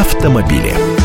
автомобили.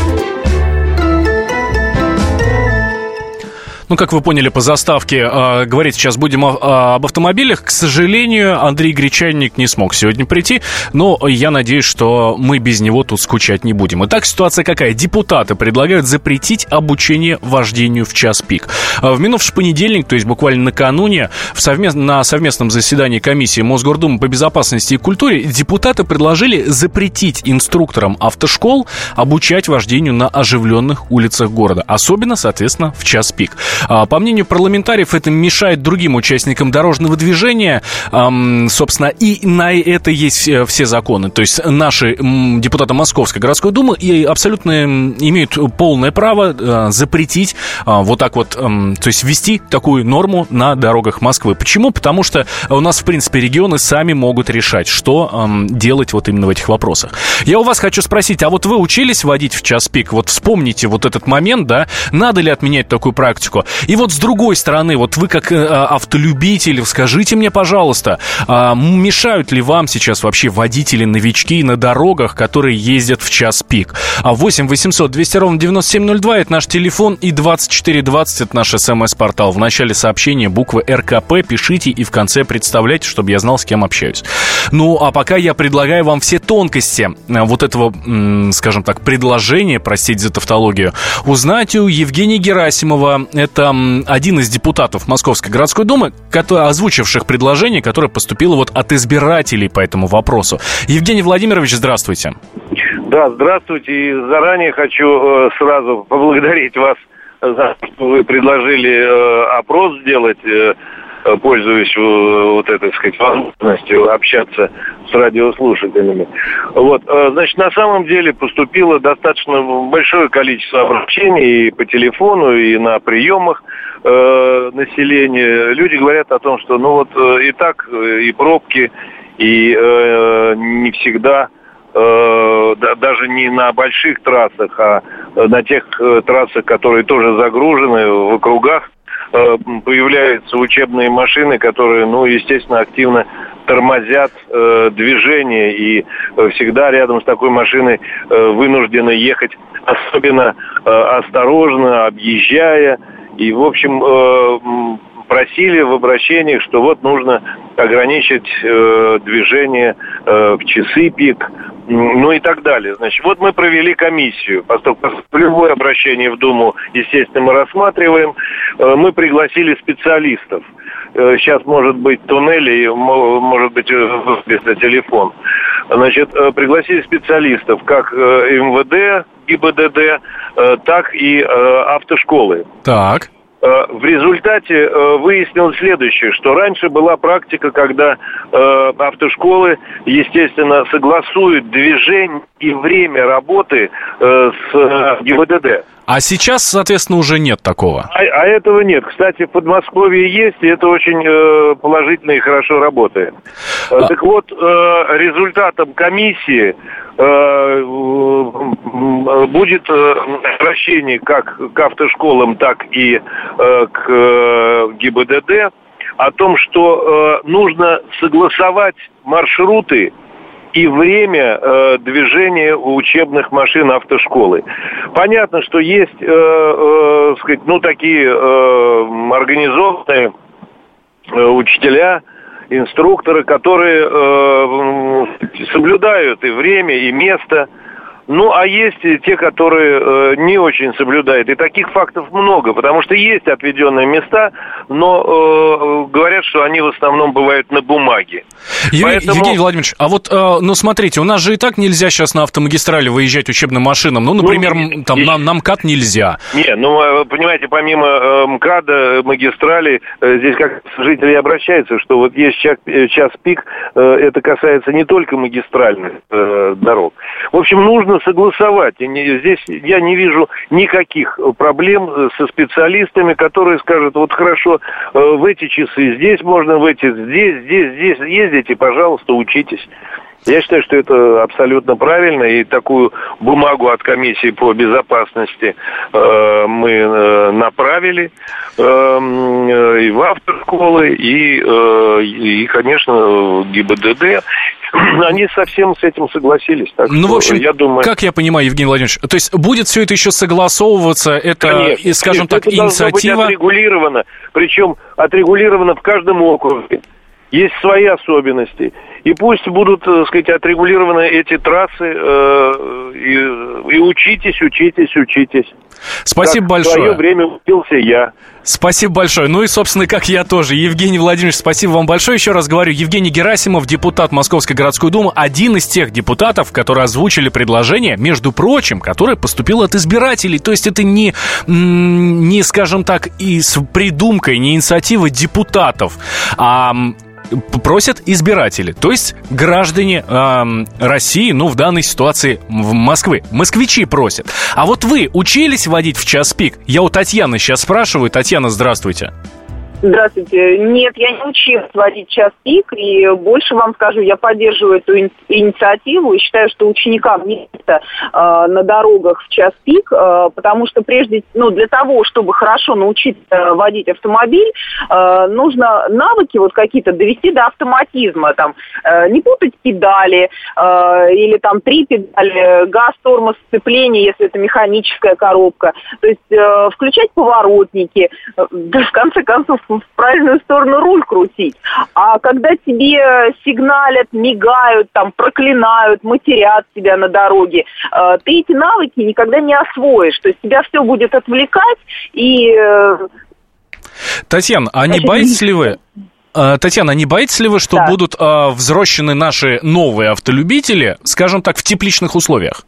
Ну, как вы поняли по заставке, э, говорить сейчас будем о, об автомобилях. К сожалению, Андрей Гречанник не смог сегодня прийти, но я надеюсь, что мы без него тут скучать не будем. Итак, ситуация какая? Депутаты предлагают запретить обучение вождению в час пик. А в минувший понедельник, то есть буквально накануне, в совмест... на совместном заседании комиссии Мосгордумы по безопасности и культуре депутаты предложили запретить инструкторам автошкол обучать вождению на оживленных улицах города, особенно, соответственно, в час пик. А, по мнению парламентариев, это мешает другим участникам дорожного движения. Собственно, и на это есть э, все законы. То есть наши депутаты Московской городской думы и абсолютно имеют полное право э, запретить а, вот так вот, то есть ввести такую норму на дорогах Москвы. Почему? Потому что у нас, в принципе, регионы сами могут решать, что делать вот именно в этих вопросах. Я у вас хочу спросить, а вот вы учились водить в час пик? Вот вспомните вот этот момент, да? Надо ли отменять такую практику? И вот с другой стороны, вот вы как э, автолюбитель, скажите мне, пожалуйста, а, мешают ли вам сейчас вообще водители-новички на дорогах, которые ездят в час пик? А 8 800 200 ровно 9702 это наш телефон и 2420 это наш смс-портал. В начале сообщения буквы РКП пишите и в конце представляйте, чтобы я знал, с кем общаюсь. Ну, а пока я предлагаю вам все тонкости э, вот этого, скажем так, предложения, простите за тавтологию, узнать у Евгения Герасимова. Это это один из депутатов Московской городской думы, озвучивших предложение, которое поступило вот от избирателей по этому вопросу. Евгений Владимирович, здравствуйте. Да, здравствуйте. И заранее хочу э, сразу поблагодарить вас за то, что вы предложили э, опрос сделать. Э, пользуюсь э, вот этой, так сказать, возможностью общаться с радиослушателями. Вот, э, значит, на самом деле поступило достаточно большое количество обращений и по телефону, и на приемах населения. Люди говорят о том, что, ну вот, и так, и пробки, и э, не всегда даже не на больших трассах, а на тех трассах, которые тоже загружены в округах, появляются учебные машины, которые, ну, естественно, активно тормозят э, движение и э, всегда рядом с такой машиной э, вынуждены ехать особенно э, осторожно, объезжая. И, в общем, э, просили в обращениях, что вот нужно ограничить э, движение э, в часы пик, ну и так далее. Значит, вот мы провели комиссию, поскольку любое обращение в Думу, естественно, мы рассматриваем. Э, мы пригласили специалистов. Э, сейчас может быть туннели, может быть на телефон. Значит, э, пригласили специалистов, как МВД, ГИБДД, так и автошколы. Так. Э, в результате э, выяснилось следующее, что раньше была практика, когда э, автошколы, естественно, согласуют движение и время работы с ГИБДД. А сейчас, соответственно, уже нет такого. А, а этого нет. Кстати, в Подмосковье есть, и это очень э, положительно и хорошо работает. А... Так вот, э, результатом комиссии э, будет э, обращение как к автошколам, так и э, к э, ГИБДД о том, что э, нужно согласовать маршруты и время э, движения учебных машин автошколы. Понятно, что есть, э, э, сказать, ну, такие э, организованные э, учителя, инструкторы, которые э, соблюдают и время, и место – ну, а есть те, которые э, не очень соблюдают. И таких фактов много, потому что есть отведенные места, но э, говорят, что они в основном бывают на бумаге. Евгений, Поэтому... Евгений Владимирович, а вот, э, ну, смотрите, у нас же и так нельзя сейчас на автомагистрали выезжать учебным машинам. Ну, например, ну, там и... на, на МКАД нельзя. Не, ну, э, понимаете, помимо э, МКАДа, магистрали, э, здесь как жители обращаются, что вот есть час, э, час пик, э, это касается не только магистральных э, дорог. В общем, нужно нужно согласовать. И не, здесь я не вижу никаких проблем со специалистами, которые скажут, вот хорошо, э, в эти часы здесь можно, в эти здесь, здесь, здесь ездите, пожалуйста, учитесь. Я считаю, что это абсолютно правильно, и такую бумагу от комиссии по безопасности э, мы э, направили э, э и в автошколы, и, э, и, конечно, в ГИБДД. Они совсем с этим согласились. Так ну, в общем, я думаю... как я понимаю, Евгений Владимирович, то есть будет все это еще согласовываться, это, конечно, скажем конечно, так, это инициатива... быть отрегулировано, причем отрегулировано в каждом округе есть свои особенности. И пусть будут, так э, сказать, отрегулированы эти трассы, э, и, и учитесь, учитесь, учитесь. Спасибо как большое. В свое время учился я. Спасибо большое. Ну и, собственно, как я тоже. Евгений Владимирович, спасибо вам большое. Еще раз говорю, Евгений Герасимов, депутат Московской городской думы, один из тех депутатов, которые озвучили предложение, между прочим, которое поступило от избирателей. То есть это не, не скажем так, и с придумкой, не инициатива депутатов, а просят избиратели, то есть граждане э, России, ну, в данной ситуации в Москвы. Москвичи просят. А вот вы учились водить в час пик? Я у Татьяны сейчас спрашиваю. Татьяна, здравствуйте. Здравствуйте. Нет, я не училась водить час пик, и больше вам скажу, я поддерживаю эту инициативу и считаю, что ученикам место э, на дорогах в час пик, э, потому что прежде, ну, для того, чтобы хорошо научиться водить автомобиль, э, нужно навыки вот какие-то довести до автоматизма, там, э, не путать педали, э, или там три педали, газ, тормоз, сцепление, если это механическая коробка, то есть э, включать поворотники, э, да, в конце концов, в правильную сторону руль крутить. А когда тебе сигналят, мигают, там, проклинают, матерят тебя на дороге, э, ты эти навыки никогда не освоишь. То есть тебя все будет отвлекать и... Э, Татьяна, а не боитесь ли вы, э, Татьяна, не боитесь ли вы, что да. будут э, взрощены наши новые автолюбители, скажем так, в тепличных условиях?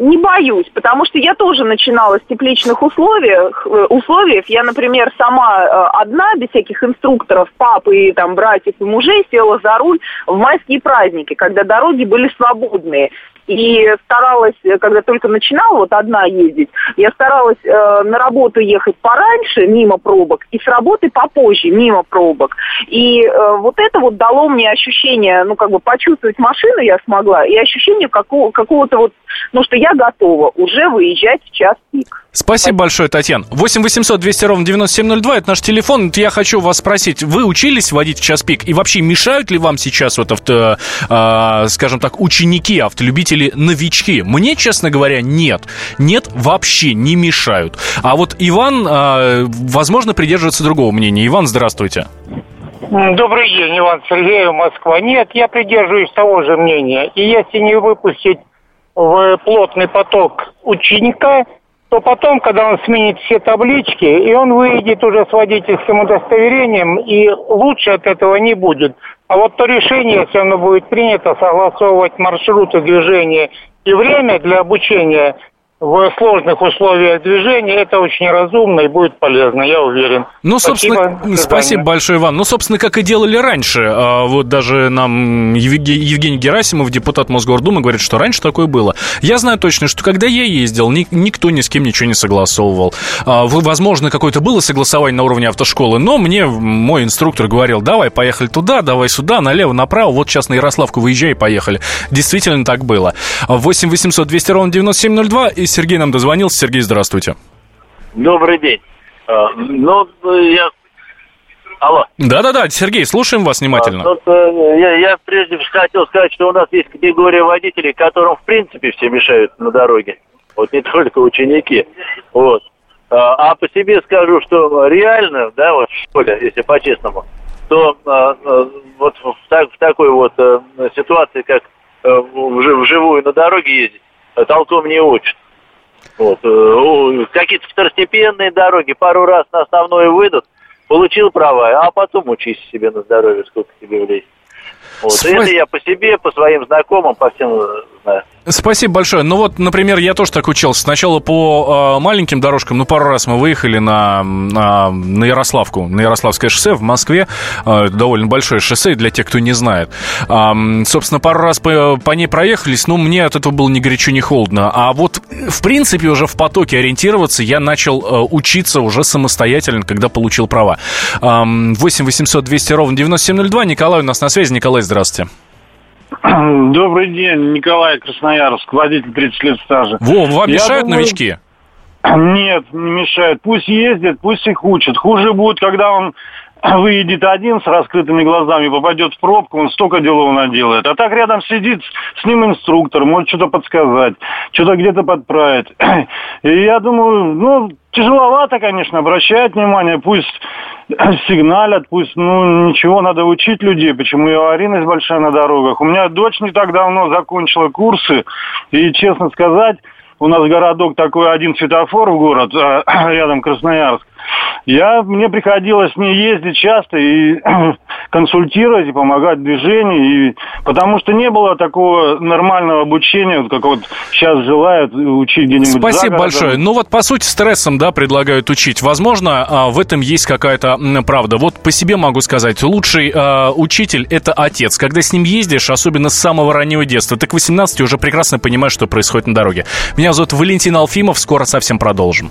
Не боюсь, потому что я тоже начинала с тепличных условиях. Э. Я, например, сама э, одна, без всяких инструкторов, папы, и, там, братьев и мужей, села за руль в майские праздники, когда дороги были свободные. И старалась, э, когда только начинала вот одна ездить, я старалась э, на работу ехать пораньше, мимо пробок, и с работы попозже, мимо пробок. И э, вот это вот дало мне ощущение, ну, как бы почувствовать машину я смогла, и ощущение какого- какого-то вот, ну, что я готова уже выезжать в час пик. Спасибо большое, Татьяна. 8 800 200 ровно 9702, это наш телефон. Я хочу вас спросить, вы учились водить в час пик? И вообще мешают ли вам сейчас, вот, авто, э, скажем так, ученики, автолюбители, новички? Мне, честно говоря, нет. Нет, вообще не мешают. А вот Иван, э, возможно, придерживается другого мнения. Иван, здравствуйте. Добрый день, Иван Сергеев, Москва. Нет, я придерживаюсь того же мнения. И если не выпустить в плотный поток ученика, то потом, когда он сменит все таблички, и он выйдет уже с водительским удостоверением, и лучше от этого не будет. А вот то решение, если оно будет принято, согласовывать маршруты движения и время для обучения в сложных условиях движения, это очень разумно и будет полезно, я уверен. Ну, собственно, спасибо, спасибо большое, Иван. Ну, собственно, как и делали раньше. А, вот даже нам Евгений Герасимов, депутат Мосгордумы, говорит, что раньше такое было. Я знаю точно, что когда я ездил, никто ни с кем ничего не согласовывал. А, возможно, какое-то было согласование на уровне автошколы, но мне мой инструктор говорил, давай, поехали туда, давай сюда, налево, направо, вот сейчас на Ярославку выезжай, поехали. Действительно так было. 8 800 200 ровно 9702 и Сергей нам дозвонился. Сергей, здравствуйте. Добрый день. А, ну, я... Алло. Да-да-да, Сергей, слушаем вас внимательно. А, тут, э, я, я прежде всего хотел сказать, что у нас есть категория водителей, которым в принципе все мешают на дороге. Вот не только ученики. Вот. А, а по себе скажу, что реально, да, вот в школе, если по-честному, то а, вот в, так, в такой вот а, ситуации, как а, вживую на дороге ездить, толком не учат. Вот. Э, какие-то второстепенные дороги пару раз на основную выйдут, получил права, а потом учись себе на здоровье, сколько тебе влезет. Вот. Спа... Это я по себе, по своим знакомым, по всем знаю. Спасибо большое. Ну вот, например, я тоже так учился. Сначала по э, маленьким дорожкам, ну, пару раз мы выехали на, на, на Ярославку, на Ярославское шоссе в Москве. Э, довольно большое шоссе для тех, кто не знает. Э, собственно, пару раз по, по ней проехались, но мне от этого было ни горячо, ни холодно. А вот, в принципе, уже в потоке ориентироваться я начал э, учиться уже самостоятельно, когда получил права. Э, 8 800 200 ровно 9702. Николай у нас на связи. Николай, здравствуйте. Добрый день, Николай Красноярск, водитель 30 лет стажа. Во, вам мешают думаю... новички? Нет, не мешает. Пусть ездят, пусть их учат. Хуже будет, когда он выйдет один с раскрытыми глазами, попадет в пробку, он столько делов наделает. А так рядом сидит с ним инструктор, может что-то подсказать, что-то где-то подправить. И я думаю, ну, тяжеловато, конечно, обращать внимание, пусть сигналят, пусть, ну, ничего, надо учить людей, почему и аварийность большая на дорогах. У меня дочь не так давно закончила курсы, и, честно сказать, у нас городок такой, один светофор в город, рядом Красноярск. Я, мне приходилось с ней ездить часто и консультировать, и помогать в движении, и, потому что не было такого нормального обучения, вот, как вот сейчас желают учить где-нибудь Спасибо большое. Ну вот, по сути, стрессом, да, предлагают учить. Возможно, а, в этом есть какая-то правда. Вот по себе могу сказать, лучший э, учитель – это отец. Когда с ним ездишь, особенно с самого раннего детства, ты к 18 уже прекрасно понимаешь, что происходит на дороге. Меня зовут Валентин Алфимов, скоро совсем продолжим.